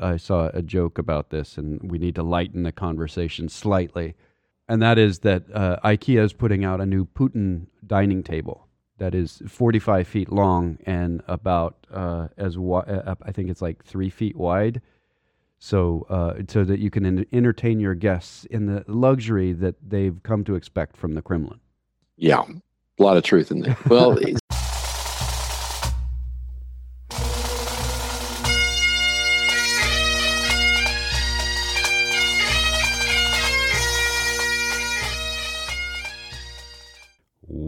I saw a joke about this, and we need to lighten the conversation slightly. And that is that uh, IKEA is putting out a new Putin dining table that is 45 feet long and about uh, as wi- uh, I think it's like three feet wide. So, uh, so that you can en- entertain your guests in the luxury that they've come to expect from the Kremlin. Yeah, a lot of truth in there. Well,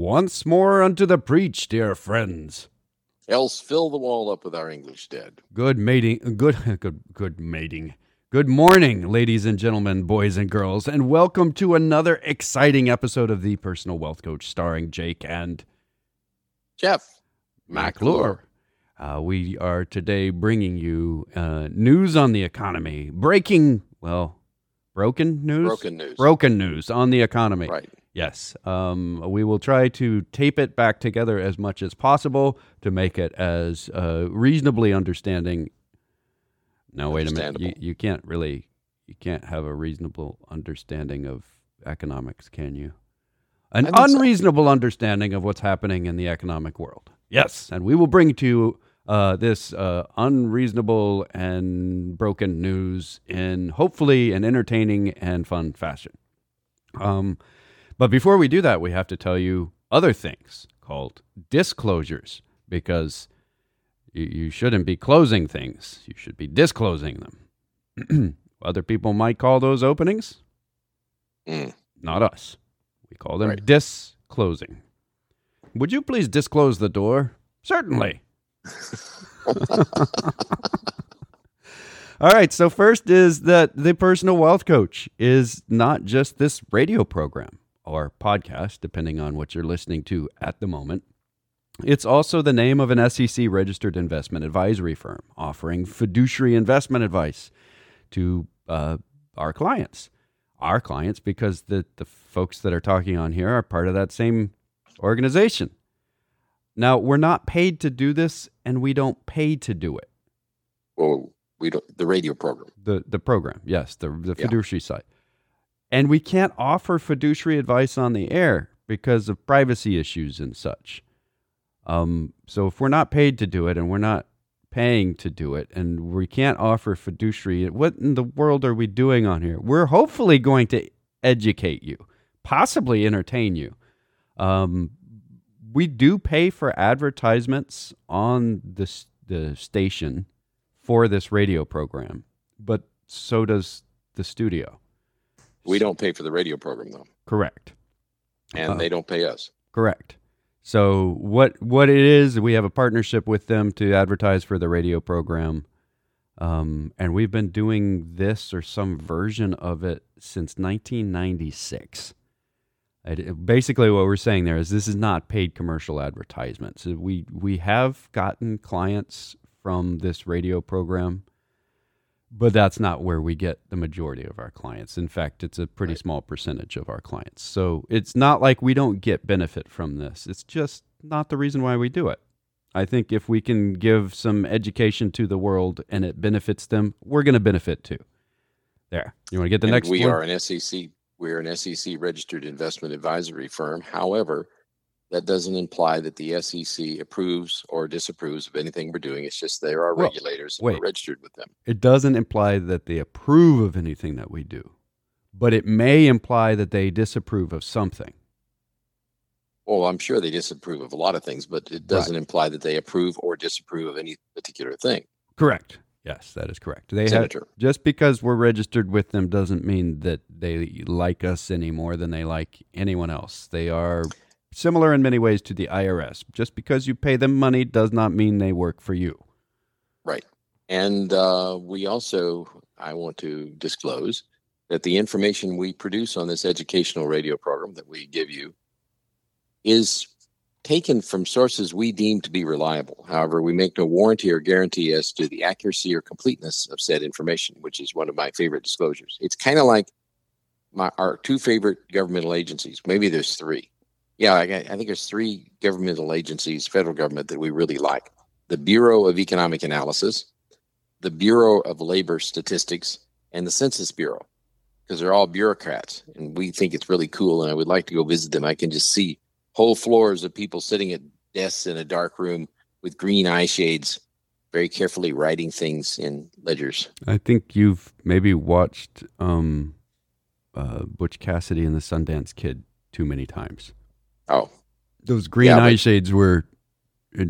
Once more unto the preach, dear friends. else fill the wall up with our English dead. Good mating, good, good, good mating. Good morning, ladies and gentlemen, boys and girls, and welcome to another exciting episode of the Personal Wealth Coach, starring Jake and Jeff McClure. Uh, we are today bringing you uh, news on the economy, breaking, well, broken news, Broken news. broken news on the economy. Right. Yes. Um, we will try to tape it back together as much as possible to make it as uh, reasonably understanding. No, wait a minute. You, you can't really, you can't have a reasonable understanding of economics, can you? An think so. unreasonable understanding of what's happening in the economic world. Yes. And we will bring to you uh, this uh, unreasonable and broken news in hopefully an entertaining and fun fashion. Um, but before we do that, we have to tell you other things called disclosures because you, you shouldn't be closing things. You should be disclosing them. other people might call those openings, Mm. not us. We call them Right. disclosing. Would you please disclose the door? Certainly. All right. So, first is that the personal wealth coach is not just this radio program or podcast, depending on what you're listening to at the moment. It's also the name of an SEC registered investment advisory firm offering fiduciary investment advice to uh, our clients. Our clients, because the, the folks that are talking on here are part of that same organization. Now, we're not paid to do this, and we don't pay to do it. Well, we don't. The radio program. The the program, yes, the the Yeah. fiduciary side. And we can't offer fiduciary advice on the air because of privacy issues and such. Um, so if we're not paid to do it and we're not paying to do it and we can't offer fiduciary, what in the world are we doing on here? We're hopefully going to educate you, possibly entertain you. Um, we do pay for advertisements on this the station for this radio program, but so does the studio. We don't pay for the radio program though, Correct. and Uh, they don't pay us. Correct. So what what it is, we have a partnership with them to advertise for the radio program, um, and we've been doing this or some version of it since 1996. It- basically, what we're saying there is this is not paid commercial advertisement. So we we have gotten clients from this radio program, but that's not where we get the majority of our clients. In fact, it's a pretty Right. small percentage of our clients. So it's not like we don't get benefit from this. It's just not the reason why we do it. I think if we can give some education to the world and it benefits them, we're going to benefit too. There. You want to get the And next we one? are an SEC. We're an SEC registered investment advisory firm. However, that doesn't imply that the SEC approves or disapproves of anything we're doing. It's just they're our Well, regulators. and wait. We're registered with them. it doesn't imply that they approve of anything that we do, but it may imply that they disapprove of something. Well, I'm sure they disapprove of a lot of things, but it doesn't imply that they approve or disapprove of any particular thing. Correct. Yes, that is correct. They have, just because we're registered with them doesn't mean that they like us any more than they like anyone else. They are similar in many ways to the IRS. Just because you pay them money does not mean they work for you. Right. And uh, we also, I want to disclose that the information we produce on this educational radio program that we give you is taken from sources we deem to be reliable. However, we make no warranty or guarantee as to the accuracy or completeness of said information, which is one of my favorite disclosures. It's kind of like my our two favorite governmental agencies. Maybe there's three. Yeah, I, I think there's three governmental agencies, federal government, that we really like: the Bureau of Economic Analysis, the Bureau of Labor Statistics and the Census Bureau because they're all bureaucrats and we think it's really cool and I would like to go visit them. I can just see whole floors of people sitting at desks in a dark room with green eye shades, very carefully writing things in ledgers. I think you've maybe watched um, uh, Butch Cassidy and the Sundance Kid too many times. Oh, those green yeah, eye but- shades were uh,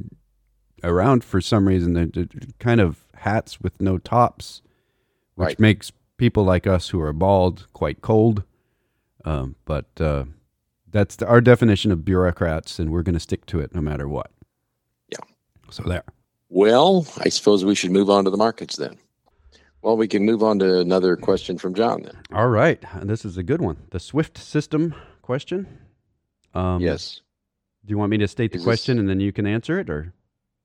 around for some reason. They're, kind of hats with no tops, which right. makes people like us who are bald quite cold. Um, but uh, that's the, our definition of bureaucrats, and we're going to stick to it no matter what. Yeah. So there. Well, I suppose we should move on to the markets then. Well, we can move on to another question from John then. All right. This is a good one. The Swift system question. Um, yes. Do you want me to state the is question this, and then you can answer it, or?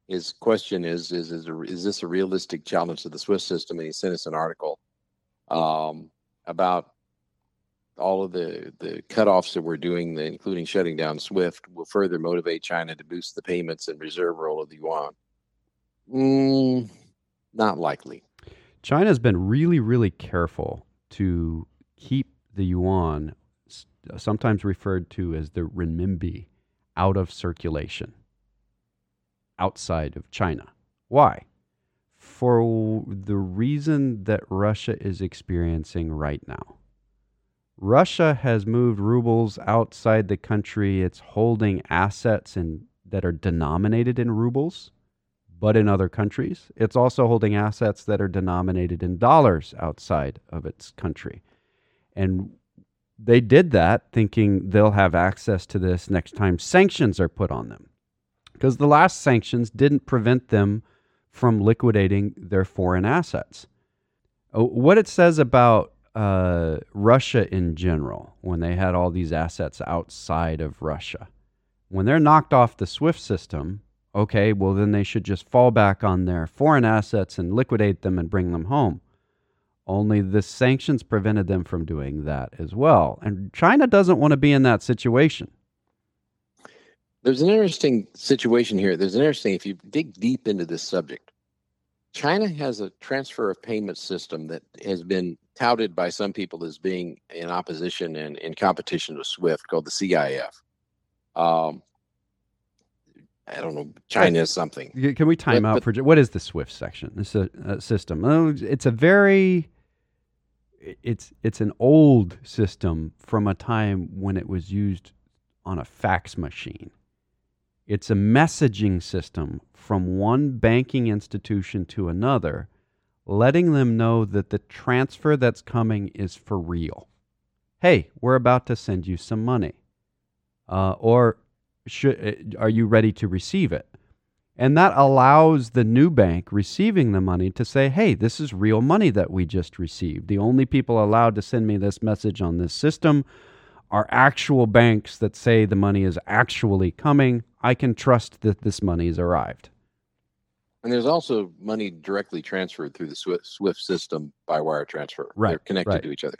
His question is: Is is, a, is this a realistic challenge to the Swift system? And he sent us an article um, about all of the the cutoffs that we're doing, the, including shutting down SWIFT, will further motivate China to boost the payments and reserve role of the yuan. Mm, not likely. China's been really, really careful to keep the yuan, sometimes referred to as the renminbi, out of circulation outside of China. Why? For the reason that Russia is experiencing right now. Russia has moved rubles outside the country. It's holding assets in, that are denominated in rubles, but in other countries. It's also holding assets that are denominated in dollars outside of its country. And they did that thinking they'll have access to this next time sanctions are put on them. Because the last sanctions didn't prevent them from liquidating their foreign assets. Uh, what it says about uh, Russia in general, when they had all these assets outside of Russia, when they're knocked off the SWIFT system, okay, well, then they should just fall back on their foreign assets and liquidate them and bring them home. Only the sanctions prevented them from doing that as well. And China doesn't want to be in that situation. There's an interesting situation here. There's an interesting, if you dig deep into this subject, China has a transfer of payment system that has been touted by some people as being in opposition and in competition with SWIFT called the CIF. Um, I don't know, China is something. Can we time but, out but, for what is the SWIFT section? This a, a system. Oh, it's a very it's it's an old system from a time when it was used on a fax machine. It's a messaging system from one banking institution to another, letting them know that the transfer that's coming is for real. Hey, we're about to send you some money. Uh, or should, uh, are you ready to receive it? And that allows the new bank receiving the money to say, hey, this is real money that we just received. The only people allowed to send me this message on this system are actual banks that say the money is actually coming. I can trust that this money has arrived. And there's also money directly transferred through the SWIFT system by wire transfer. Right. They're connected right. to each other.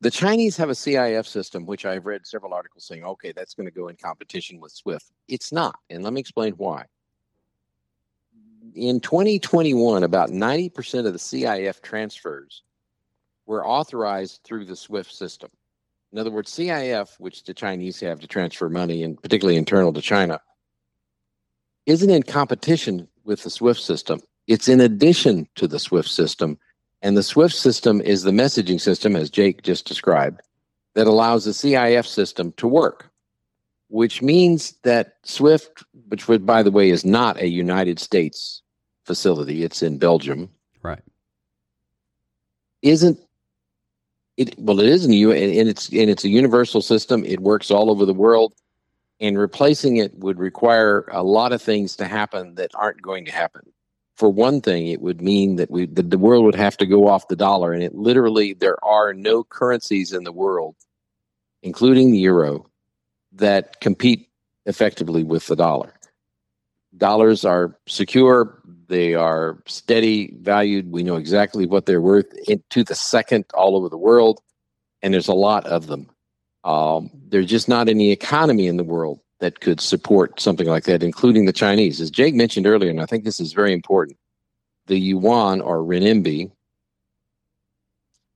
The Chinese have a CIF system, which I've read several articles saying, okay, that's going to go in competition with SWIFT. It's not. And let me explain why. In 2021, about 90% of the CIF transfers were authorized through the SWIFT system. In other words, CIF, which the Chinese have to transfer money, and particularly internal to China, isn't in competition with the SWIFT system. It's in addition to the SWIFT system. And the SWIFT system is the messaging system, as Jake just described, that allows the CIF system to work, which means that SWIFT, which, by the way, is not a United States facility, it's in Belgium. Right. Isn't it, well, it is in the U, and it's and it's a universal system. It works all over the world, and replacing it would require a lot of things to happen that aren't going to happen. For one thing, it would mean that we that the world would have to go off the dollar, and it literally there are no currencies in the world, including the euro, that compete effectively with the dollar. Dollars are secure. They are steady valued. We know exactly what they're worth to the second all over the world, and there's a lot of them. Um, there's just not any economy in the world that could support something like that, including the Chinese. As Jake mentioned earlier, and I think this is very important, the yuan or renminbi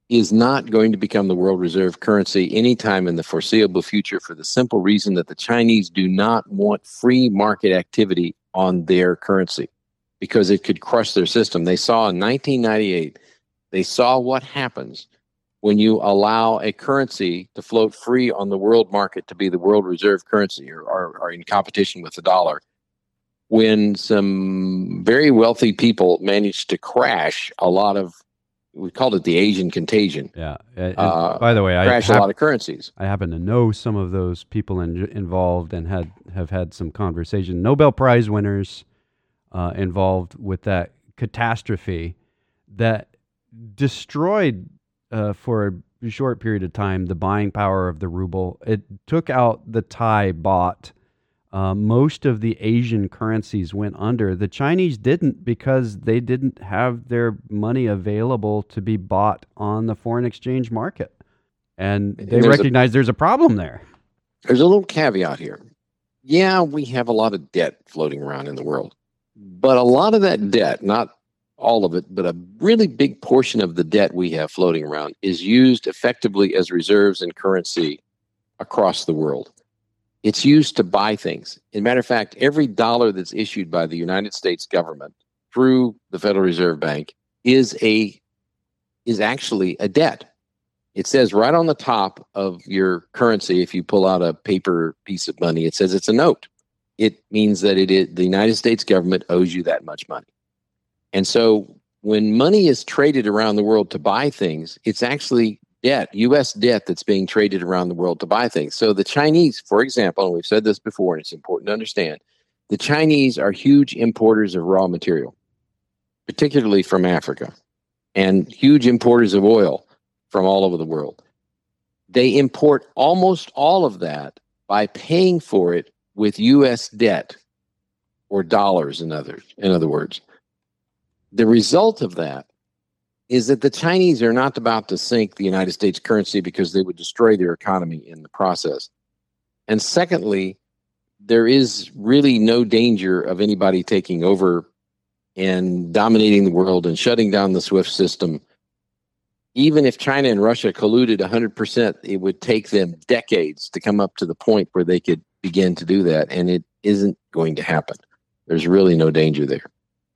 is not going to become the world reserve currency anytime in the foreseeable future for the simple reason that the Chinese do not want free market activity on their currency because it could crush their system. They saw in 1998, they saw what happens when you allow a currency to float free on the world market to be the world reserve currency or, or, or in competition with the dollar. When some very wealthy people managed to crash a lot of we called it the Asian contagion. Yeah. Uh, by the way, I crashed hap- a lot of currencies. I happen to know some of those people in, involved and had have had some conversation. Nobel Prize winners uh, involved with that catastrophe that destroyed uh, for a short period of time the buying power of the ruble. It took out the Thai baht uh, most of the Asian currencies went under. The Chinese didn't because they didn't have their money available to be bought on the foreign exchange market. And they and recognize a, there's a problem there. There's a little caveat here. Yeah, we have a lot of debt floating around in the world, but a lot of that debt, not all of it, but a really big portion of the debt we have floating around is used effectively as reserves and currency across the world. It's used to buy things. As a matter of fact, every dollar that's issued by the United States government through the Federal Reserve Bank is a is actually a debt. It says right on the top of your currency, if you pull out a paper piece of money, it says it's a note. It means that it is the United States government owes you that much money. And so when money is traded around the world to buy things, it's actually debt, U.S. debt that's being traded around the world to buy things. So the Chinese, for example, and we've said this before, and it's important to understand, the Chinese are huge importers of raw material, particularly from Africa, and huge importers of oil from all over the world. They import almost all of that by paying for it with U.S. debt or dollars, in other, in other words. The result of that is that the Chinese are not about to sink the United States currency because they would destroy their economy in the process. And secondly, there is really no danger of anybody taking over and dominating the world and shutting down the SWIFT system. Even if China and Russia colluded 100%, it would take them decades to come up to the point where they could begin to do that. And it isn't going to happen. There's really no danger there.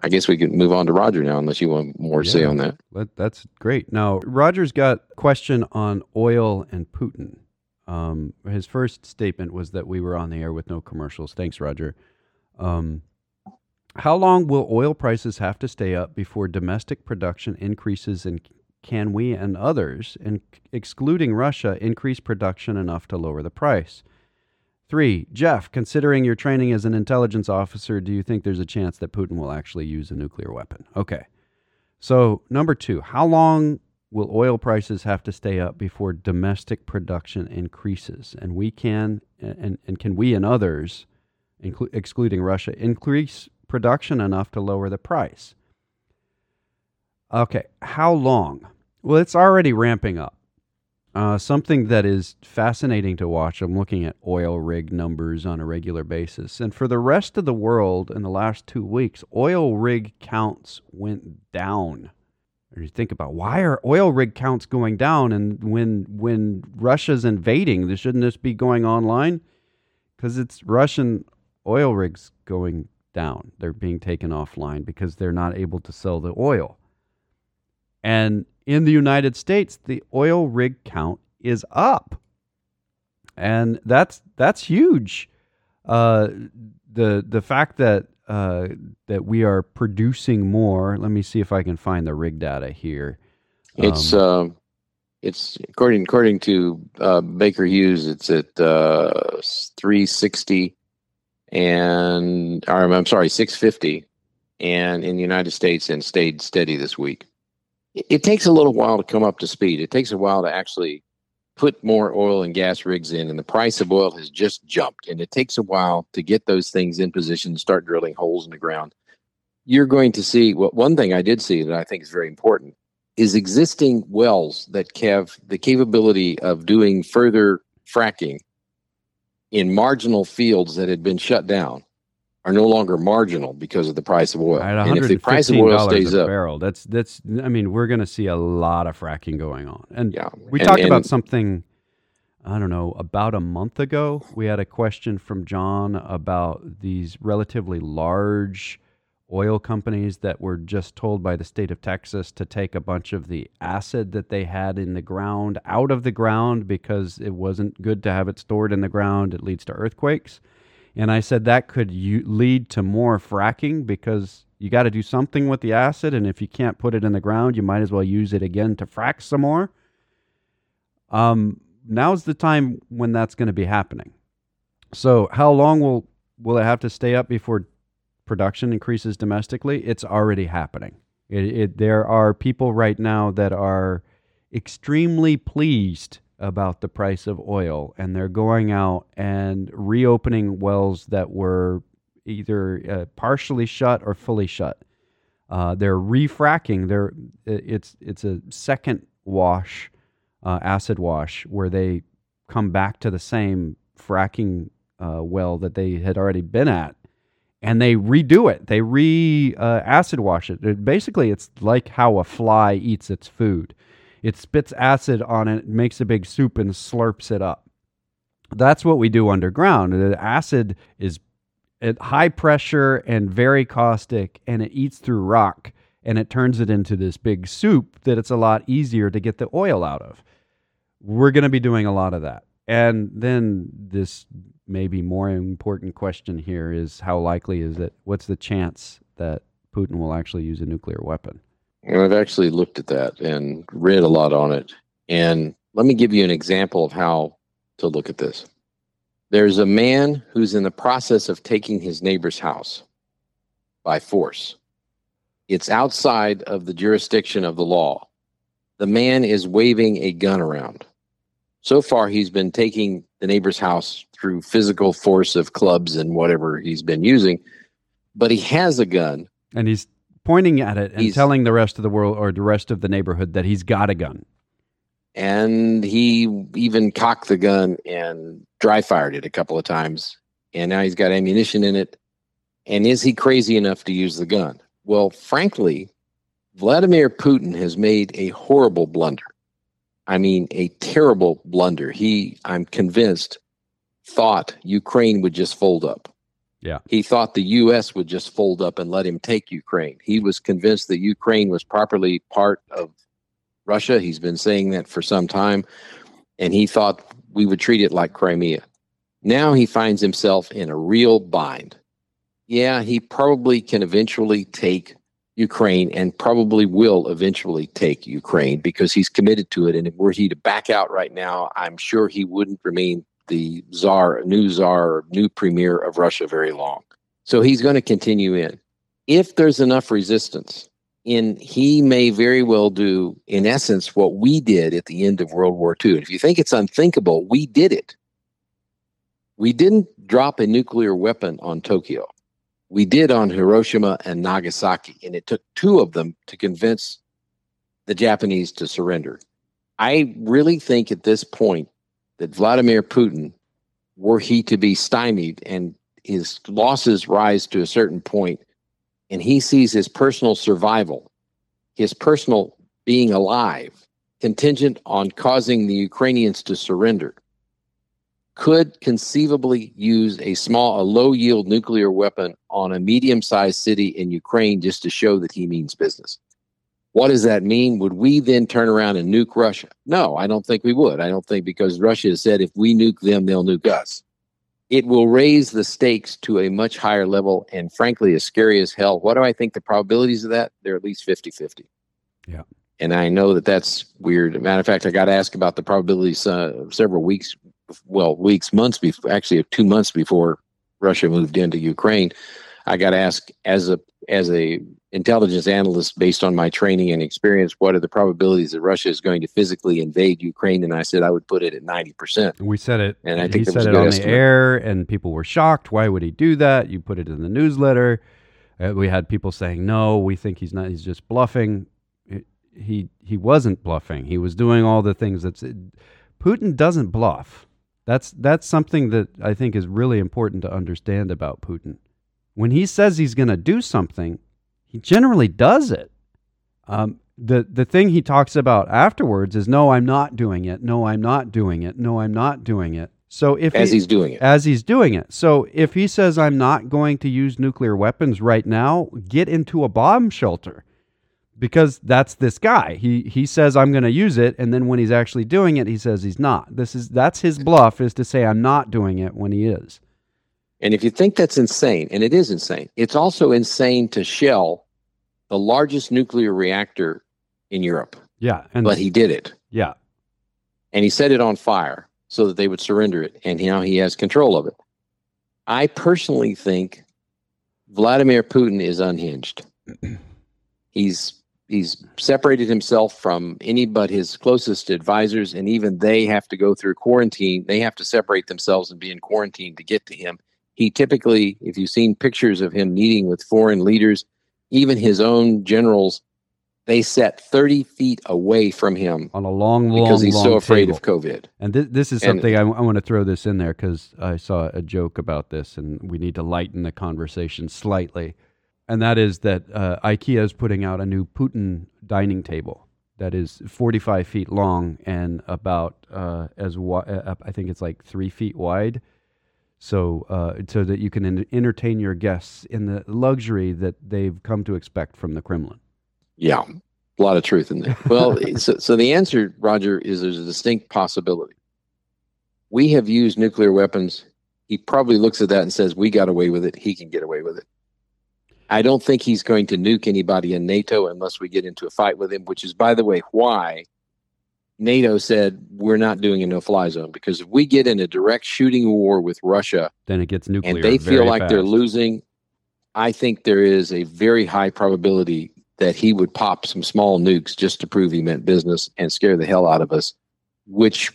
I guess we can move on to Roger now, unless you want more yeah, say on that. That's great. Now, Roger's got a question on oil and Putin. Um, his first statement was that we were on the air with no commercials. Thanks, Roger. Um, how long will oil prices have to stay up before domestic production increases and can we and others, and excluding Russia, increase production enough to lower the price? Three, Jeff, considering your training as an intelligence officer, do you think there's a chance that Putin will actually use a nuclear weapon? Okay. So, number two, how long will oil prices have to stay up before domestic production increases? And we can, and, and can we and others, inclu- excluding Russia, increase production enough to lower the price? Okay, how long? Well, it's already ramping up. Uh, something that is fascinating to watch. I'm looking at oil rig numbers on a regular basis. And for the rest of the world in the last two weeks, oil rig counts went down. And you think about why are oil rig counts going down? And when when Russia's invading, this shouldn't this be going online? Because it's Russian oil rigs going down. They're being taken offline because they're not able to sell the oil. And in the United States, the oil rig count is up, and that's that's huge. Uh, the the fact that uh, that we are producing more. Let me see if I can find the rig data here. It's um, uh, it's according according to uh, Baker Hughes, it's at uh, 360 and or, I'm sorry, 650, and in the United States, and stayed steady this week it takes a little while to come up to speed. It takes a while to actually put more oil and gas rigs in, and the price of oil has just jumped. And it takes a while to get those things in position and start drilling holes in the ground. You're going to see what well, one thing I did see that I think is very important is existing wells that have the capability of doing further fracking in marginal fields that had been shut down are no longer marginal because of the price of oil. At and if the price of oil stays a up, barrel, that's that's. I mean, we're going to see a lot of fracking going on. And yeah, we and, talked and, about something. I don't know. About a month ago, we had a question from John about these relatively large oil companies that were just told by the state of Texas to take a bunch of the acid that they had in the ground out of the ground because it wasn't good to have it stored in the ground. It leads to earthquakes. And I said that could u- lead to more fracking because you got to do something with the acid. And if you can't put it in the ground, you might as well use it again to frack some more. Um, now's the time when that's going to be happening. So, how long will will it have to stay up before production increases domestically? It's already happening. It, it, there are people right now that are extremely pleased about the price of oil, and they're going out and reopening wells that were either uh, partially shut or fully shut. Uh, they're refracking. They're it's it's a second wash, uh, acid wash, where they come back to the same fracking uh, well that they had already been at, and they redo it. They re uh, acid wash it. it. Basically, it's like how a fly eats its food it spits acid on it, makes a big soup, and slurps it up. That's what we do underground. The acid is at high pressure and very caustic, and it eats through rock and it turns it into this big soup that it's a lot easier to get the oil out of. We're going to be doing a lot of that. And then this maybe more important question here is how likely is it? What's the chance that Putin will actually use a nuclear weapon? And I've actually looked at that and read a lot on it. And let me give you an example of how to look at this. There's a man who's in the process of taking his neighbor's house by force. It's outside of the jurisdiction of the law. The man is waving a gun around. So far, he's been taking the neighbor's house through physical force of clubs and whatever he's been using, but he has a gun. And he's pointing at it and he's, telling the rest of the world or the rest of the neighborhood that he's got a gun. And he even cocked the gun and dry fired it a couple of times. And now he's got ammunition in it. And is he crazy enough to use the gun? Well, frankly, Vladimir Putin has made a horrible blunder. I mean, a terrible blunder. He, I'm convinced, thought Ukraine would just fold up. Yeah. He thought the U.S. would just fold up and let him take Ukraine. He was convinced that Ukraine was properly part of Russia. He's been saying that for some time. And he thought we would treat it like Crimea. Now he finds himself in a real bind. Yeah, he probably can eventually take Ukraine and probably will eventually take Ukraine because he's committed to it. And were he to back out right now, I'm sure he wouldn't remain the czar, new czar, new premier of Russia very long. So he's going to continue in. If there's enough resistance, in he may very well do, in essence, what we did at the end of World War II. And if you think it's unthinkable, we did it. We didn't drop a nuclear weapon on Tokyo. We did on Hiroshima and Nagasaki, and it took two of them to convince the Japanese to surrender. I really think at this point that Vladimir Putin, were he to be stymied and his losses rise to a certain point, and he sees his personal survival, his personal being alive, contingent on causing the Ukrainians to surrender, could conceivably use a small, a low yield nuclear weapon on a medium sized city in Ukraine just to show that he means business. What does that mean? Would we then turn around and nuke Russia? No, I don't think we would. I don't think because Russia has said if we nuke them, they'll nuke us. It will raise the stakes to a much higher level and frankly, as scary as hell. What do I think the probabilities of that? They're at least 50 50. Yeah. And I know that that's weird. Matter of fact, I got asked about the probabilities uh, several weeks, well, weeks, months before, actually two months before Russia moved into Ukraine. I got asked as a as a intelligence analyst based on my training and experience, what are the probabilities that Russia is going to physically invade Ukraine? And I said I would put it at ninety percent. We said it, and I think he said it on estimate. the air, and people were shocked. Why would he do that? You put it in the newsletter. Uh, we had people saying, "No, we think he's not. He's just bluffing." he he wasn't bluffing. He was doing all the things that Putin doesn't bluff. That's that's something that I think is really important to understand about Putin when he says he's going to do something, he generally does it. Um, the the thing he talks about afterwards is no, I'm not doing it. No, I'm not doing it. No, I'm not doing it. So if as he, he's doing it, as he's doing it. So if he says I'm not going to use nuclear weapons right now, get into a bomb shelter. Because that's this guy. He he says I'm going to use it and then when he's actually doing it, he says he's not. This is that's his bluff is to say I'm not doing it when he is. And if you think that's insane, and it is insane, it's also insane to shell the largest nuclear reactor in Europe. Yeah, and but he did it. Yeah. And he set it on fire so that they would surrender it, and now he has control of it. I personally think Vladimir Putin is unhinged. he's he's separated himself from any but his closest advisors, and even they have to go through quarantine. They have to separate themselves and be in quarantine to get to him. He typically, if you've seen pictures of him meeting with foreign leaders, even his own generals, they sat 30 feet away from him on a long, long, because he's long so afraid table. of COVID. And th- this is something I, I want to throw this in there because I saw a joke about this, and we need to lighten the conversation slightly. And that is that uh, IKEA is putting out a new Putin dining table that is 45 feet long and about uh, as wi- uh, I think it's like three feet wide. So, uh, so that you can en- entertain your guests in the luxury that they've come to expect from the Kremlin. Yeah, a lot of truth in there. Well, so, so the answer, Roger, is there's a distinct possibility. We have used nuclear weapons. He probably looks at that and says, "We got away with it. He can get away with it." I don't think he's going to nuke anybody in NATO unless we get into a fight with him. Which is, by the way, why NATO said we're not doing a no-fly zone because if we get in a direct shooting war with Russia, Then it gets nuclear. and they feel like they're losing, I think there is a very high probability that he would pop some small nukes just to prove he meant business and scare the hell out of us, which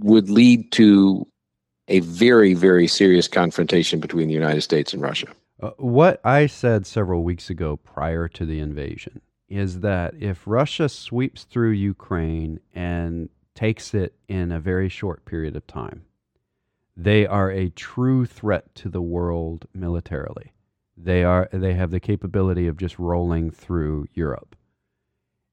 would lead to a very, very serious confrontation between the United States and Russia. Uh, what I said several weeks ago prior to the invasion is that if Russia sweeps through Ukraine and takes it in a very short period of time, they are a true threat to the world militarily. They are they have the capability of just rolling through Europe.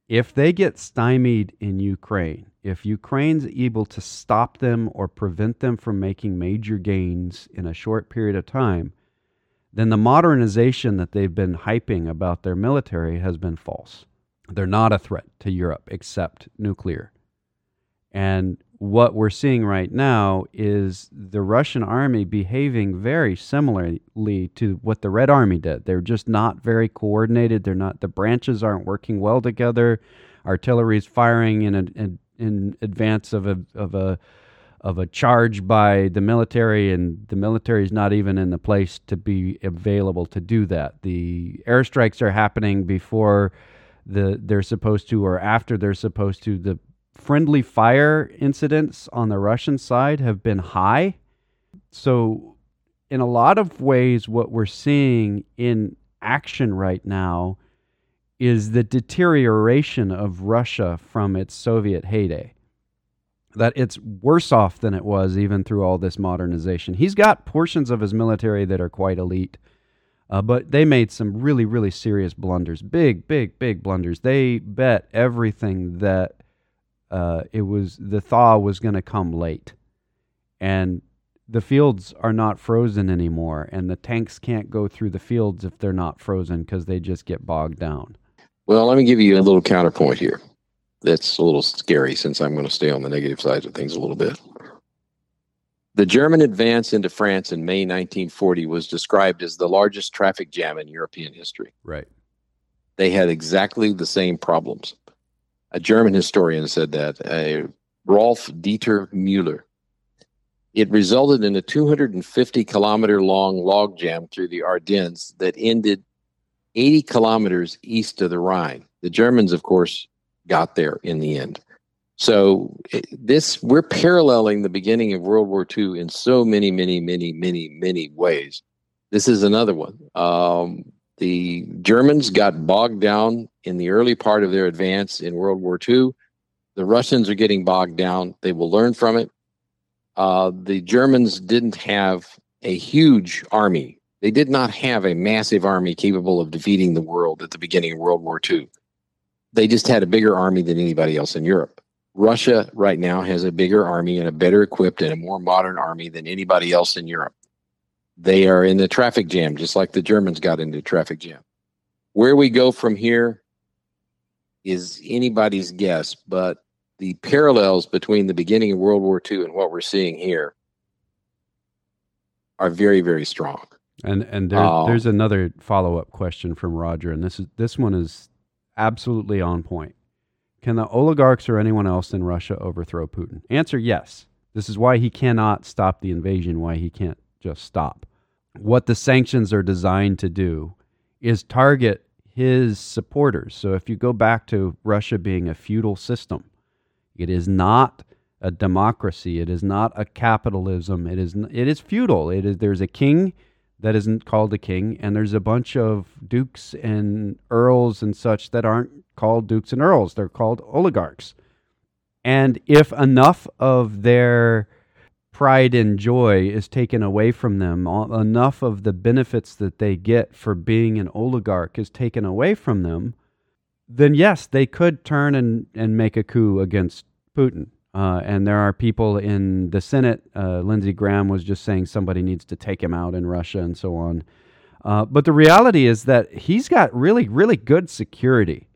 If they get stymied in Ukraine, if Ukraine's able to stop them or prevent them from making major gains in a short period of time, then the modernization that they've been hyping about their military has been false. They're not a threat to Europe except nuclear. And what we're seeing right now is the Russian army behaving very similarly to what the Red Army did. They're just not very coordinated. They're not the branches aren't working well together. Artillery's firing in a, in, in advance of a of a of a charge by the military, and the military is not even in the place to be available to do that. The airstrikes are happening before the they're supposed to, or after they're supposed to. The friendly fire incidents on the Russian side have been high. So, in a lot of ways, what we're seeing in action right now is the deterioration of Russia from its Soviet heyday that it's worse off than it was even through all this modernization. He's got portions of his military that are quite elite, uh, but they made some really, really serious blunders. Big, big, big blunders. They bet everything that uh, it was the thaw was going to come late, and the fields are not frozen anymore, and the tanks can't go through the fields if they're not frozen because they just get bogged down. Well, let me give you a little counterpoint here. That's a little scary since I'm going to stay on the negative side of things a little bit. The German advance into France in May 1940 was described as the largest traffic jam in European history. Right. They had exactly the same problems. A German historian said that, uh, Rolf Dieter Mueller. It resulted in a 250 kilometer long log jam through the Ardennes that ended 80 kilometers east of the Rhine. The Germans, of course, got there in the end. So this we're paralleling the beginning of World War II in so many, many, many, many, many ways. This is another one. Um, the Germans got bogged down in the early part of their advance in World War II. The Russians are getting bogged down. They will learn from it. Uh, the Germans didn't have a huge army They did not have a massive army capable of defeating the world at the beginning of World War II. They just had a bigger army than anybody else in Europe. Russia right now has a bigger army and a better equipped and a more modern army than anybody else in Europe. They are in the traffic jam, just like the Germans got into traffic jam. Where we go from here is anybody's guess, but the parallels between the beginning of World War II and what we're seeing here are very, very strong. And and there, uh, there's another follow up question from Roger, and this is this one is absolutely on point. Can the oligarchs or anyone else in Russia overthrow Putin? Answer yes. This is why he cannot stop the invasion, why he can't just stop. What the sanctions are designed to do is target his supporters. So if you go back to Russia being a feudal system, it is not a democracy. It is not a capitalism. It is it is feudal. It is there's a king that isn't called a king, and there's a bunch of dukes and earls and such that aren't called dukes and earls. They're called oligarchs. And if enough of their pride and joy is taken away from them, enough of the benefits that they get for being an oligarch is taken away from them, then yes, they could turn and, and make a coup against Putin. Uh, and there are people in the Senate. Uh, Lindsey Graham was just saying somebody needs to take him out in Russia and so on. Uh, but the reality is that he's got really, really good security.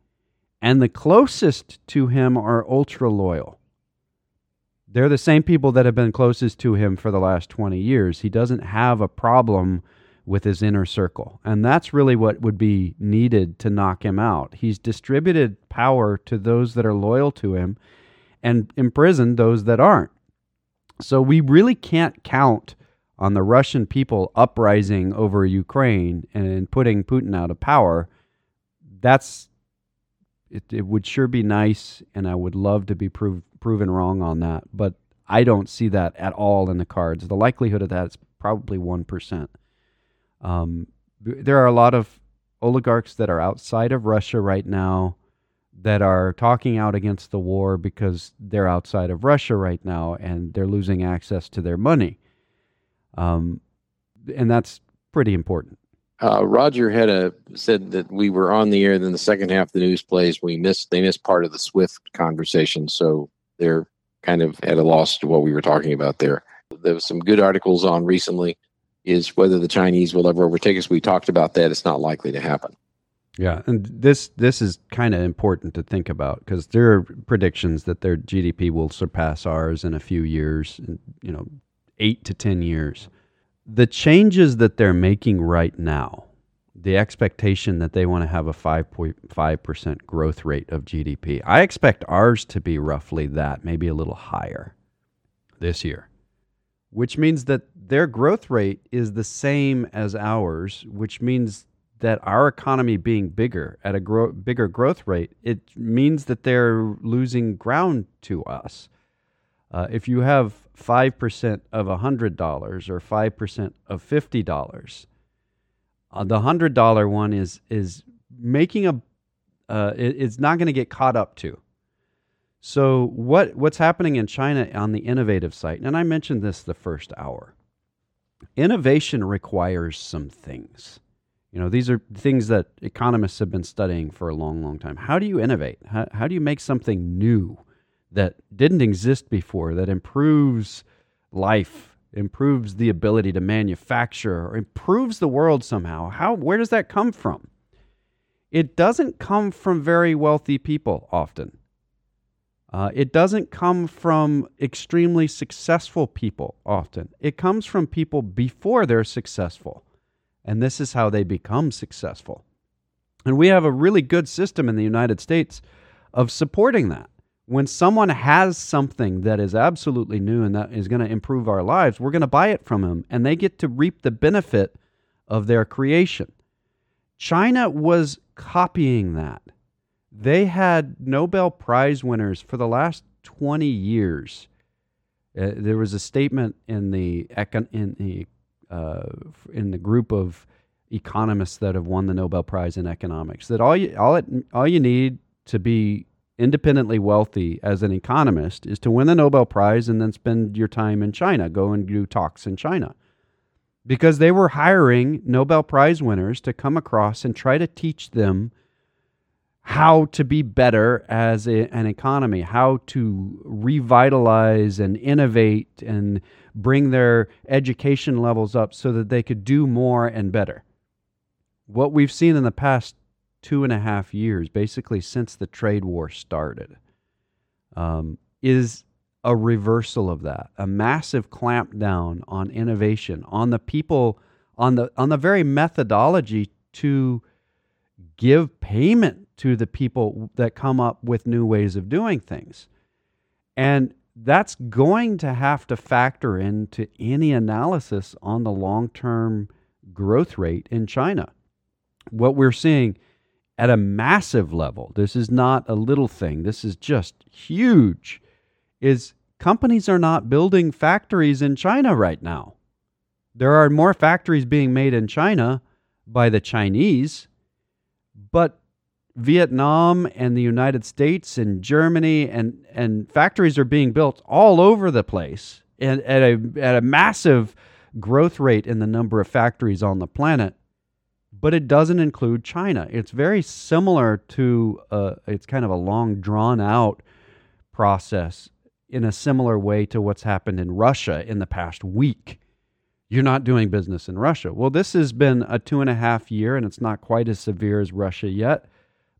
And the closest to him are ultra loyal. They're the same people that have been closest to him for the last 20 years. He doesn't have a problem with his inner circle. And that's really what would be needed to knock him out. He's distributed power to those that are loyal to him and imprison those that aren't. So we really can't count on the Russian people uprising over Ukraine and putting Putin out of power. That's it, it would sure be nice, and I would love to be prov- proven wrong on that. But I don't see that at all in the cards. The likelihood of that is probably 1%. Um, there are a lot of oligarchs that are outside of Russia right now that are talking out against the war because they're outside of Russia right now and they're losing access to their money. Um, and that's pretty important. Uh, Roger had a said that we were on the air. Then the second half of the news plays. We missed. They missed part of the Swift conversation, so they're kind of at a loss to what we were talking about there. There was some good articles on recently. Is whether the Chinese will ever overtake us. We talked about that. It's not likely to happen. Yeah, and this this is kind of important to think about because there are predictions that their GDP will surpass ours in a few years, you know, eight to ten years. The changes that they're making right now, the expectation that they want to have a five point five percent growth rate of GDP, I expect ours to be roughly that, maybe a little higher this year, which means that their growth rate is the same as ours, which means that our economy being bigger at a gro- bigger growth rate, it means that they're losing ground to us. Uh, if you have 5% of $100 or 5% of $50, uh, the $100 one is, is making a, uh, it, it's not going to get caught up to. So what, what's happening in China on the innovative side, and I mentioned this the first hour, innovation requires some things you know, these are things that economists have been studying for a long, long time. How do you innovate? How, how do you make something new that didn't exist before, that improves life, improves the ability to manufacture, or improves the world somehow? How, where does that come from? It doesn't come from very wealthy people often. Uh, it doesn't come from extremely successful people often. It comes from people before they're successful. And this is how they become successful. And we have a really good system in the United States of supporting that. When someone has something that is absolutely new and that is going to improve our lives, we're going to buy it from them and they get to reap the benefit of their creation. China was copying that. They had Nobel Prize winners for the last 20 years. Uh, there was a statement in the, econ- in the uh, in the group of economists that have won the Nobel Prize in economics that all you all it, all you need to be independently wealthy as an economist is to win the Nobel Prize and then spend your time in China, go and do talks in China. because they were hiring Nobel Prize winners to come across and try to teach them how to be better as a, an economy, how to revitalize and innovate and bring their education levels up so that they could do more and better. What we've seen in the past two and a half years, basically since the trade war started, um, is a reversal of that, a massive clampdown on innovation, on the people, on the on the very methodology to give payment to the people that come up with new ways of doing things. And that's going to have to factor into any analysis on the long term growth rate in China. What we're seeing at a massive level, this is not a little thing, this is just huge, is companies are not building factories in China right now. There are more factories being made in China by the Chinese, but Vietnam and the United States and Germany and, and factories are being built all over the place and at a, at a massive growth rate in the number of factories on the planet. But it doesn't include China. It's very similar to, uh, it's kind of a long, drawn out process in a similar way to what's happened in Russia in the past week. You're not doing business in Russia. Well, this has been a two and a half year, and it's not quite as severe as Russia yet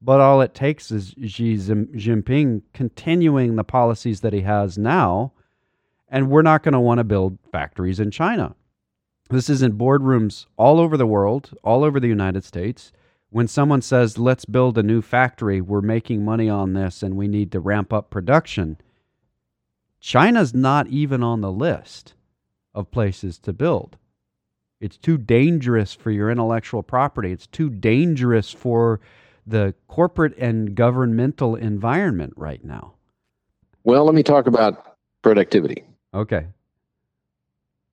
but all it takes is Xi Jinping continuing the policies that he has now, and we're not going to want to build factories in China. This is in boardrooms all over the world, all over the United States. When someone says, let's build a new factory, we're making money on this and we need to ramp up production, China's not even on the list of places to build. It's too dangerous for your intellectual property. It's too dangerous for the corporate and governmental environment right now? Well, let me talk about productivity. Okay.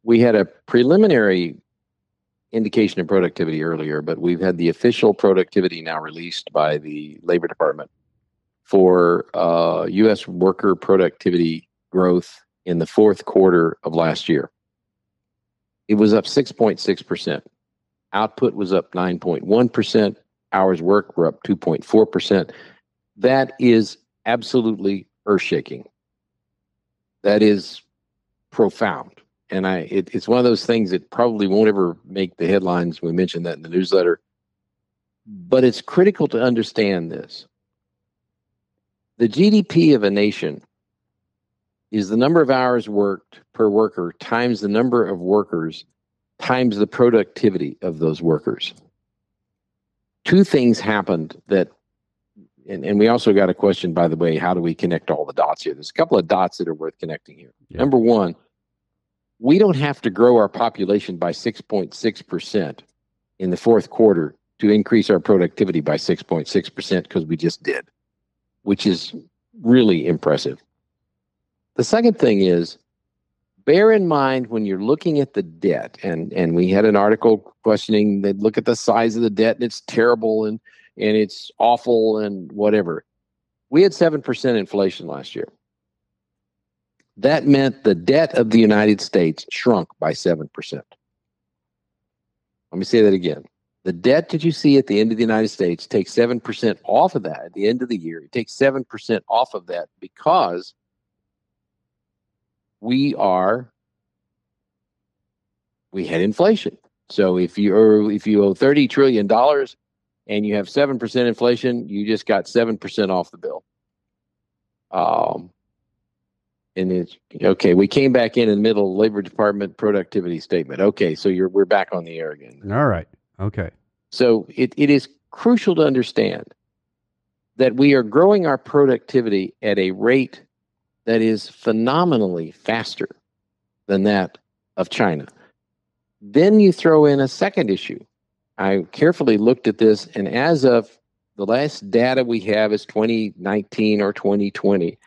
We had a preliminary indication of productivity earlier, but we've had the official productivity now released by the Labor Department for uh, U.S. worker productivity growth in the fourth quarter of last year. It was up 6.6%. Output was up 9.1% hours worked were up 2.4%. That is absolutely earth shaking. That is profound. And I, it, it's one of those things that probably won't ever make the headlines. We mentioned that in the newsletter. But it's critical to understand this. The GDP of a nation is the number of hours worked per worker times the number of workers times the productivity of those workers two things happened that and, and we also got a question by the way how do we connect all the dots here? There's a couple of dots that are worth connecting here. Yeah. number one we don't have to grow our population by 6.6% in the fourth quarter to increase our productivity by 6.6% because we just did which is really impressive. The second thing is bear in mind when you're looking at the debt, and and we had an article questioning that look at the size of the debt and it's terrible and and it's awful and whatever. We had seven percent inflation last year. That meant the debt of the United States shrunk by seven percent. Let me say that again. The debt that you see at the end of the United States takes 7% off of that at the end of the year. It takes 7% off of that because we are we had inflation. So if you are if you owe thirty trillion dollars and you have seven percent inflation, you just got seven percent off the bill. Um, and it's okay. We came back in in the middle Labor Department productivity statement. Okay, so you're we're back on the air again. All right. Okay. So it, it is crucial to understand that we are growing our productivity at a rate that is phenomenally faster than that of China. Then you throw in a second issue. I carefully looked at this, and as of the last data we have is 2019 or 2020.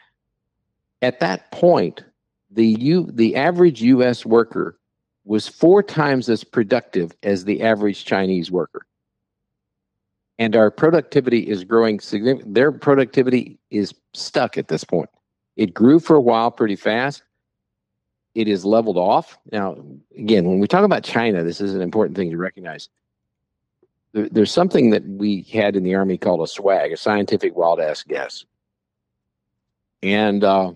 At that point, the U, the average U.S. worker was four times as productive as the average Chinese worker. And our productivity is growing significantly. Their productivity is stuck at this point. It grew for a while pretty fast. it is leveled off. Now, again, when we talk about China, this is an important thing to recognize. There's something that we had in the Army called a swag, a scientific wild ass guess. And uh,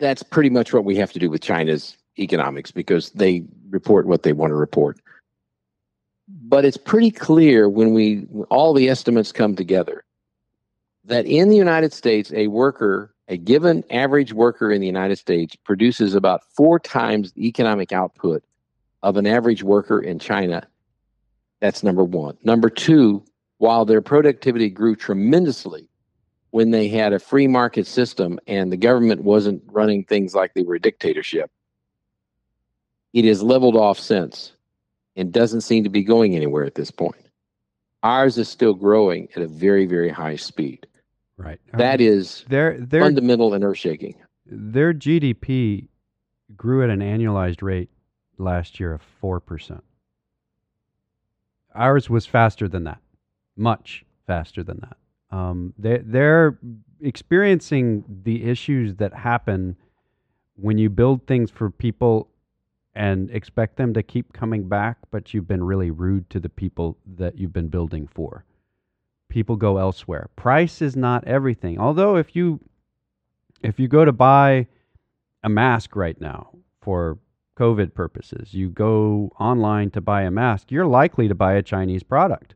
that's pretty much what we have to do with China's economics because they report what they want to report. But it's pretty clear when we all the estimates come together that in the United States, a worker, a given average worker in the United States, produces about four times the economic output of an average worker in China. That's number one. Number two, while their productivity grew tremendously when they had a free market system and the government wasn't running things like they were a dictatorship, it has leveled off since and doesn't seem to be going anywhere at this point. Ours is still growing at a very, very high speed. Right. That is their, their, fundamental and earth shaking. Their GDP grew at an annualized rate last year of 4%. Ours was faster than that, much faster than that. Um, they, they're experiencing the issues that happen when you build things for people and expect them to keep coming back, but you've been really rude to the people that you've been building for. People go elsewhere. Price is not everything. Although if you if you go to buy a mask right now for COVID purposes, you go online to buy a mask, you're likely to buy a Chinese product.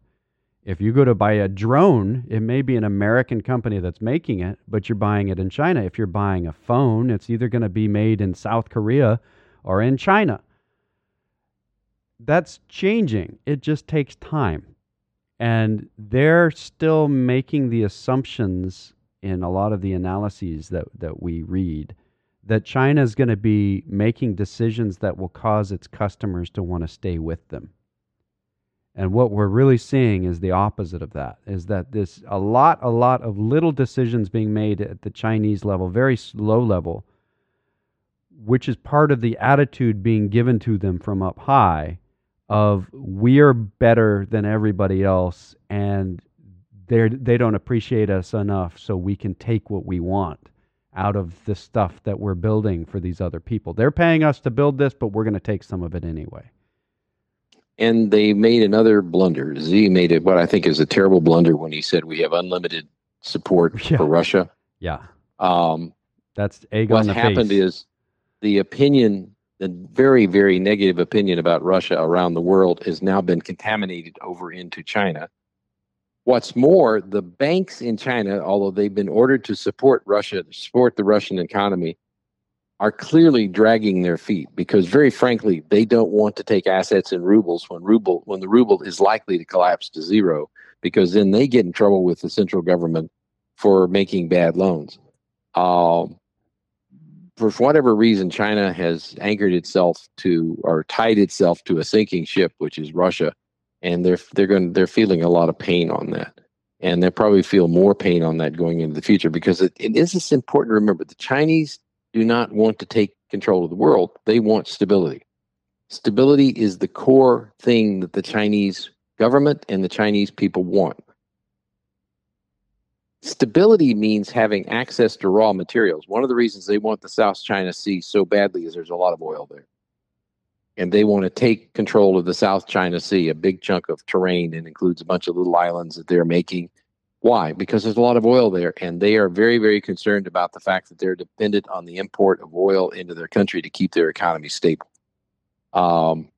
If you go to buy a drone, it may be an American company that's making it, but you're buying it in China. If you're buying a phone, it's either going to be made in South Korea or in China. That's changing. It just takes time. And they're still making the assumptions in a lot of the analyses that, that we read that China is going to be making decisions that will cause its customers to want to stay with them. And what we're really seeing is the opposite of that is that this a lot a lot of little decisions being made at the Chinese level, very low level, which is part of the attitude being given to them from up high of we're better than everybody else and they they don't appreciate us enough so we can take what we want out of the stuff that we're building for these other people. They're paying us to build this, but we're going to take some of it anyway and they made another blunder. Xi made it what I think is a terrible blunder when he said we have unlimited support yeah. for Russia. Yeah. Um, That's egg what the happened face. is the opinion, the very, very negative opinion about Russia around the world has now been contaminated over into China. What's more, the banks in China, although they've been ordered to support Russia, support the Russian economy, are clearly dragging their feet because very frankly they don't want to take assets in rubles when ruble when the ruble is likely to collapse to zero because then they get in trouble with the central government for making bad loans um, for whatever reason china has anchored itself to or tied itself to a sinking ship which is russia and they're they're going they're feeling a lot of pain on that and they'll probably feel more pain on that going into the future because it, it is just important to remember the chinese do not want to take control of the world. They want stability. Stability is the core thing that the Chinese government and the Chinese people want. Stability means having access to raw materials. One of the reasons they want the South China Sea so badly is there's a lot of oil there. And they want to take control of the South China Sea, a big chunk of terrain, and includes a bunch of little islands that they're making why? Because there's a lot of oil there, and they are very, very concerned about the fact that they're dependent on the import of oil into their country to keep their economy stable. Um,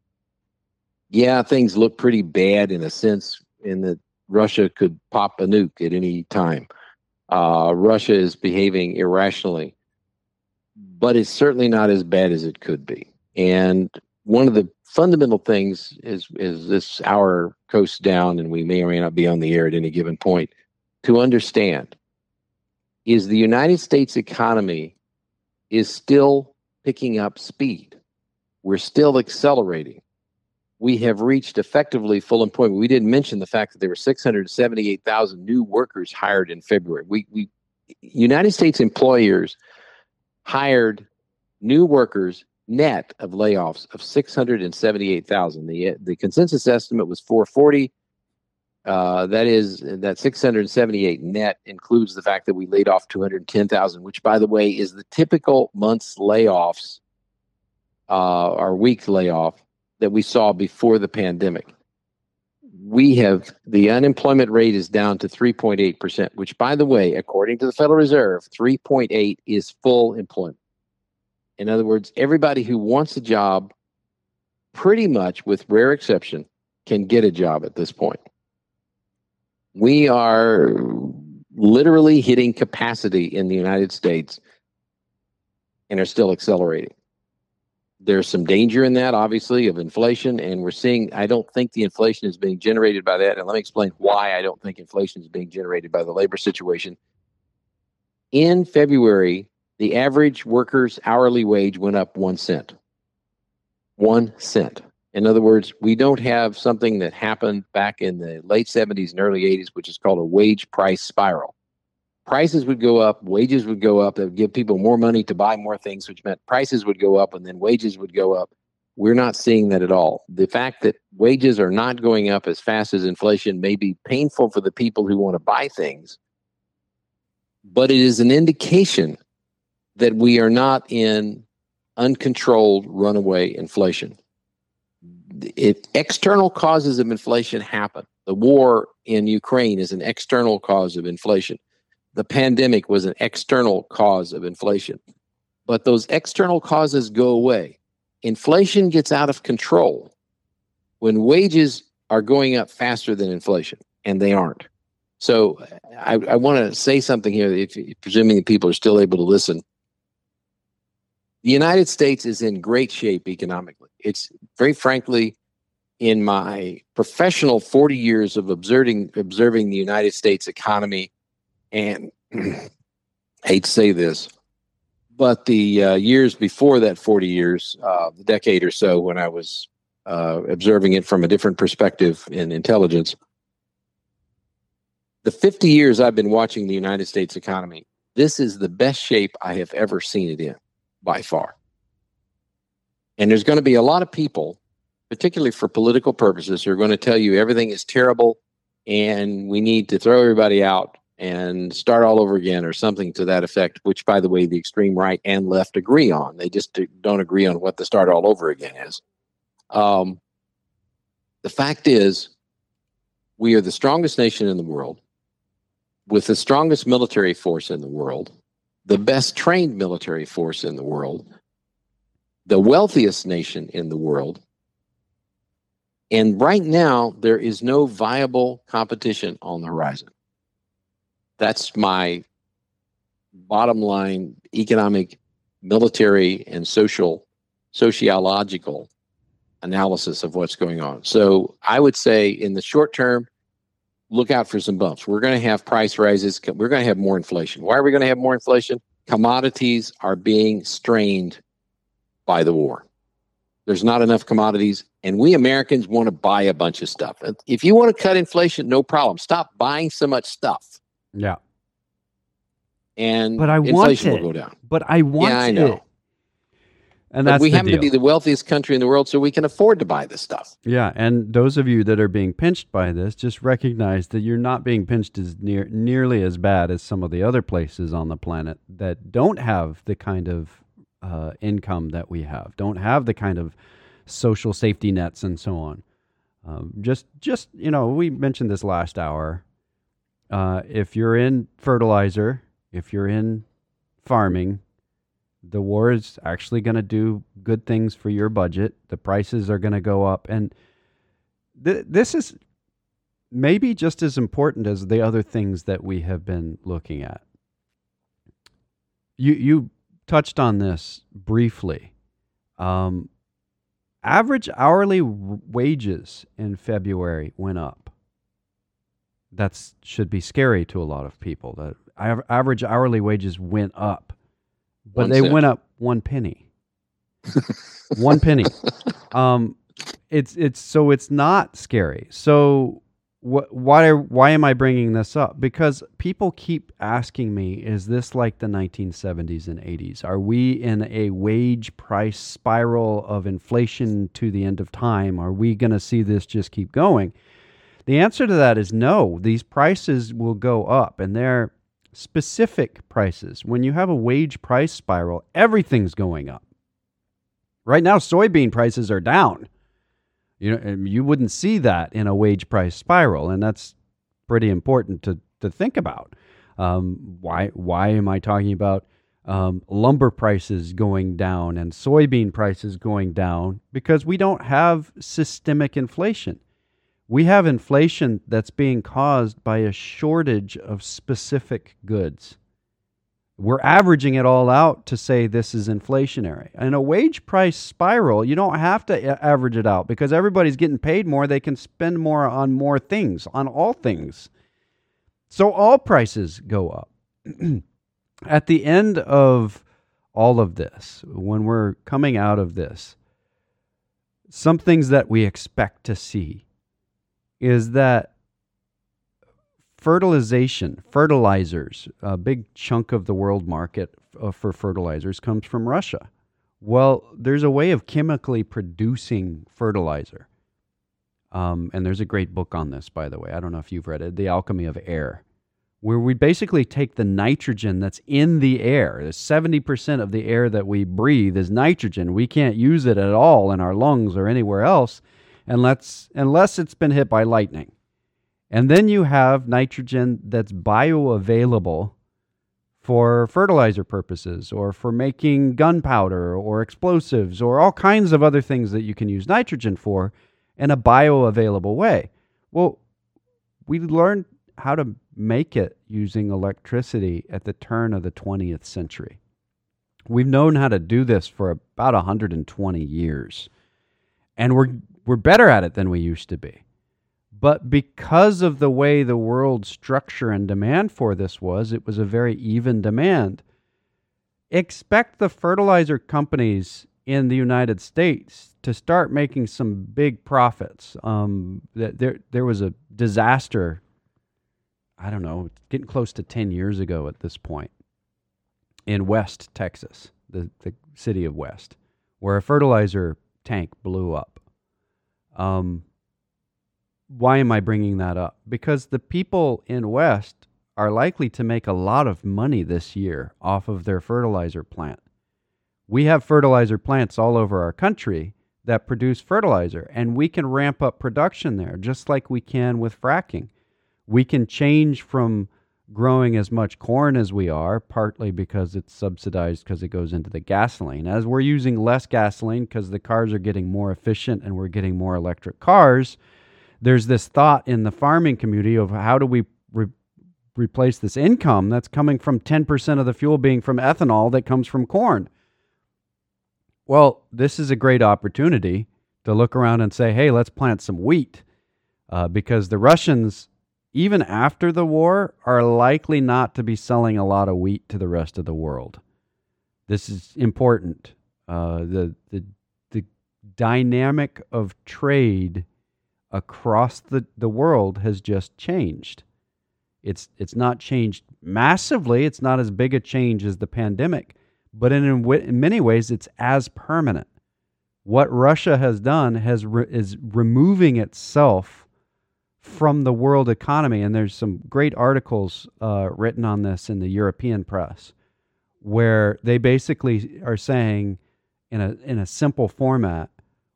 yeah, things look pretty bad in a sense, in that Russia could pop a nuke at any time. Uh, Russia is behaving irrationally, but it's certainly not as bad as it could be. And one of the fundamental things is is this hour coast down, and we may or may not be on the air at any given point to understand is the United States economy is still picking up speed. We're still accelerating. We have reached effectively full employment. We didn't mention the fact that there were 678,000 new workers hired in February. We, we United States employers hired new workers net of layoffs of 678,000. The the consensus estimate was 440 Uh, that is that 678 net includes the fact that we laid off 210,000, which, by the way, is the typical month's layoffs uh, or week layoff that we saw before the pandemic. We have the unemployment rate is down to 3.8%, which, by the way, according to the Federal Reserve, 3.8 is full employment. In other words, everybody who wants a job, pretty much with rare exception, can get a job at this point we are literally hitting capacity in the United States and are still accelerating. There's some danger in that, obviously, of inflation. And we're seeing, I don't think the inflation is being generated by that. And let me explain why I don't think inflation is being generated by the labor situation. In February, the average worker's hourly wage went up one cent. One cent. In other words, we don't have something that happened back in the late 70s and early 80s, which is called a wage price spiral. Prices would go up, wages would go up, that would give people more money to buy more things, which meant prices would go up and then wages would go up. We're not seeing that at all. The fact that wages are not going up as fast as inflation may be painful for the people who want to buy things, but it is an indication that we are not in uncontrolled runaway inflation if external causes of inflation happen, the war in Ukraine is an external cause of inflation. The pandemic was an external cause of inflation. But those external causes go away. Inflation gets out of control when wages are going up faster than inflation, and they aren't. So I, I want to say something here, if, presuming that people are still able to listen. The United States is in great shape economically. It's very frankly, in my professional 40 years of observing observing the United States economy, and hate to say this, but the uh, years before that 40 years, uh, the decade or so, when I was uh, observing it from a different perspective in intelligence, the 50 years I've been watching the United States economy, this is the best shape I have ever seen it in by far. And there's going to be a lot of people, particularly for political purposes, who are going to tell you everything is terrible and we need to throw everybody out and start all over again or something to that effect, which, by the way, the extreme right and left agree on. They just don't agree on what the start all over again is. Um, the fact is, we are the strongest nation in the world with the strongest military force in the world the best trained military force in the world, the wealthiest nation in the world. And right now, there is no viable competition on the horizon. That's my bottom line economic, military, and social, sociological analysis of what's going on. So I would say in the short term, look out for some bumps. We're going to have price rises. We're going to have more inflation. Why are we going to have more inflation? Commodities are being strained by the war. There's not enough commodities, and we Americans want to buy a bunch of stuff. If you want to cut inflation, no problem. Stop buying so much stuff. Yeah. And but I inflation want it. will go down. But I want yeah, I know. it. And that's we happen deal. to be the wealthiest country in the world, so we can afford to buy this stuff. Yeah, and those of you that are being pinched by this, just recognize that you're not being pinched as near nearly as bad as some of the other places on the planet that don't have the kind of uh, income that we have, don't have the kind of social safety nets and so on. Um, just, just you know, we mentioned this last hour. Uh, if you're in fertilizer, if you're in farming, the war is actually going to do good things for your budget. The prices are going to go up. And th- this is maybe just as important as the other things that we have been looking at. You, you touched on this briefly. Um, average hourly wages in February went up. That should be scary to a lot of people. That average hourly wages went up but one they cent. went up one penny. one penny. Um, it's it's so it's not scary. So what? Why why am I bringing this up? Because people keep asking me, is this like the 1970s and 80s? Are we in a wage price spiral of inflation to the end of time? Are we going to see this just keep going? The answer to that is no. These prices will go up, and they're specific prices. When you have a wage price spiral, everything's going up. Right now, soybean prices are down. You know, you wouldn't see that in a wage price spiral, and that's pretty important to, to think about. Um, why why am I talking about um, lumber prices going down and soybean prices going down? Because we don't have systemic inflation. We have inflation that's being caused by a shortage of specific goods. We're averaging it all out to say this is inflationary. In a wage price spiral, you don't have to average it out because everybody's getting paid more. They can spend more on more things, on all things. So all prices go up. At the end of all of this, when we're coming out of this, some things that we expect to see is that fertilization, fertilizers, a big chunk of the world market uh, for fertilizers comes from Russia. Well, there's a way of chemically producing fertilizer. Um, and there's a great book on this, by the way. I don't know if you've read it The Alchemy of Air, where we basically take the nitrogen that's in the air. 70% of the air that we breathe is nitrogen. We can't use it at all in our lungs or anywhere else unless, unless it's been hit by lightning. And then you have nitrogen that's bioavailable for fertilizer purposes or for making gunpowder or explosives or all kinds of other things that you can use nitrogen for in a bioavailable way. Well, we learned how to make it using electricity at the turn of the 20th century. We've known how to do this for about 120 years. And we're we're better at it than we used to be. But because of the way the world structure and demand for this was, it was a very even demand. Expect the fertilizer companies in the United States to start making some big profits. Um, there, there was a disaster, I don't know, getting close to 10 years ago at this point, in West Texas, the, the city of West, where a fertilizer tank blew up. Um, why am I bringing that up? Because the people in West are likely to make a lot of money this year off of their fertilizer plant. We have fertilizer plants all over our country that produce fertilizer, and we can ramp up production there just like we can with fracking. We can change from growing as much corn as we are, partly because it's subsidized because it goes into the gasoline. As we're using less gasoline because the cars are getting more efficient and we're getting more electric cars, there's this thought in the farming community of how do we re- replace this income that's coming from 10% of the fuel being from ethanol that comes from corn. Well, this is a great opportunity to look around and say, hey, let's plant some wheat uh, because the Russians even after the war, are likely not to be selling a lot of wheat to the rest of the world. This is important. Uh, the, the, the dynamic of trade across the, the world has just changed. It's, it's not changed massively, it's not as big a change as the pandemic, but in, in many ways, it's as permanent. What Russia has done has re- is removing itself from the world economy. And there's some great articles uh, written on this in the European press where they basically are saying, in a, in a simple format,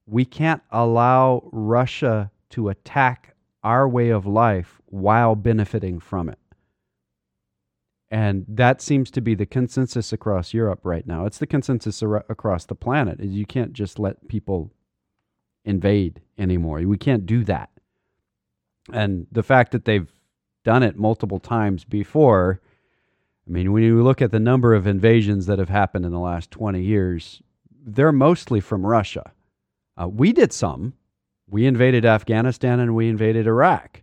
we can't allow Russia to attack our way of life while benefiting from it. And that seems to be the consensus across Europe right now. It's the consensus ar- across the planet. Is you can't just let people invade anymore. We can't do that and the fact that they've done it multiple times before. I mean, when you look at the number of invasions that have happened in the last 20 years, they're mostly from Russia. Uh, we did some. We invaded Afghanistan and we invaded Iraq.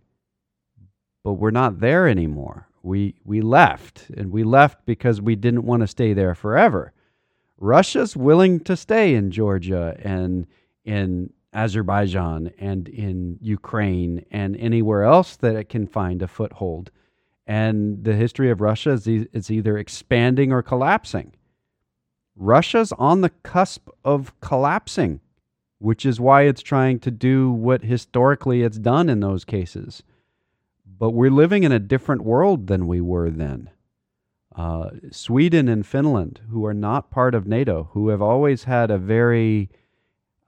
But we're not there anymore. We, we left, and we left because we didn't want to stay there forever. Russia's willing to stay in Georgia and in Azerbaijan and in Ukraine and anywhere else that it can find a foothold. And the history of Russia is, either expanding or collapsing. Russia's on the cusp of collapsing. which is why it's trying to do what historically it's done in those cases. But we're living in a different world than we were then. Uh, Sweden and Finland, who are not part of NATO, who have always had a very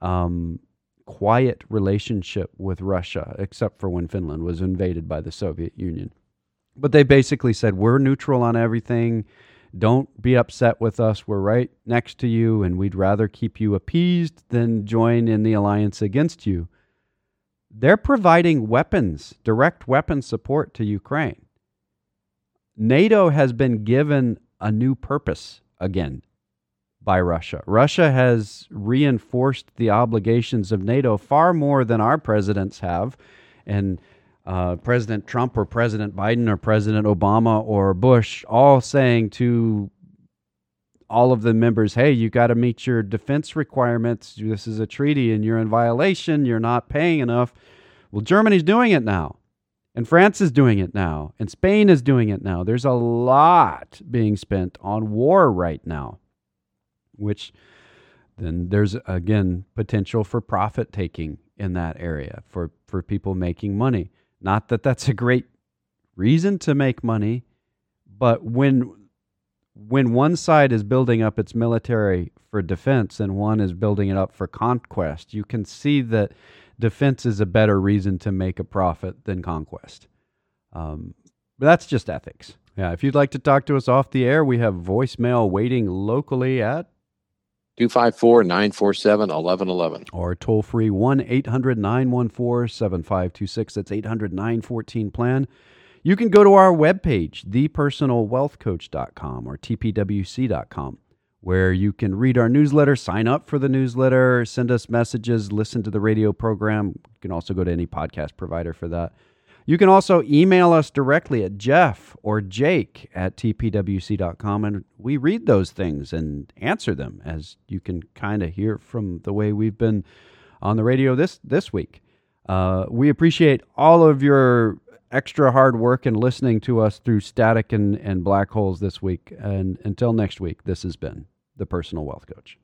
um, quiet relationship with Russia, except for when Finland was invaded by the Soviet Union. But they basically said, We're neutral on everything. Don't be upset with us. We're right next to you, and we'd rather keep you appeased than join in the alliance against you. They're providing weapons, direct weapon support to Ukraine. NATO has been given a new purpose again by Russia. Russia has reinforced the obligations of NATO far more than our presidents have. And uh, President Trump or President Biden or President Obama or Bush all saying to all of the members, hey, you got to meet your defense requirements. This is a treaty and you're in violation. You're not paying enough. Well, Germany's doing it now. And France is doing it now. And Spain is doing it now. There's a lot being spent on war right now, which then there's again potential for profit taking in that area for, for people making money. Not that that's a great reason to make money, but when when one side is building up its military for defense and one is building it up for conquest, you can see that defense is a better reason to make a profit than conquest. Um, but that's just ethics. Yeah, if you'd like to talk to us off the air, we have voicemail waiting locally at 254 947 1111. Or toll free 1 800 914 7526. That's 800 914 plan. You can go to our webpage, thepersonalwealthcoach.com or tpwc.com where you can read our newsletter, sign up for the newsletter, send us messages, listen to the radio program. You can also go to any podcast provider for that. You can also email us directly at Jeff or Jake at tpwc.com, and we read those things and answer them, as you can kind of hear from the way we've been on the radio this, this week. Uh, we appreciate all of your extra hard work and listening to us through static and, and black holes this week. And until next week, this has been the Personal Wealth Coach.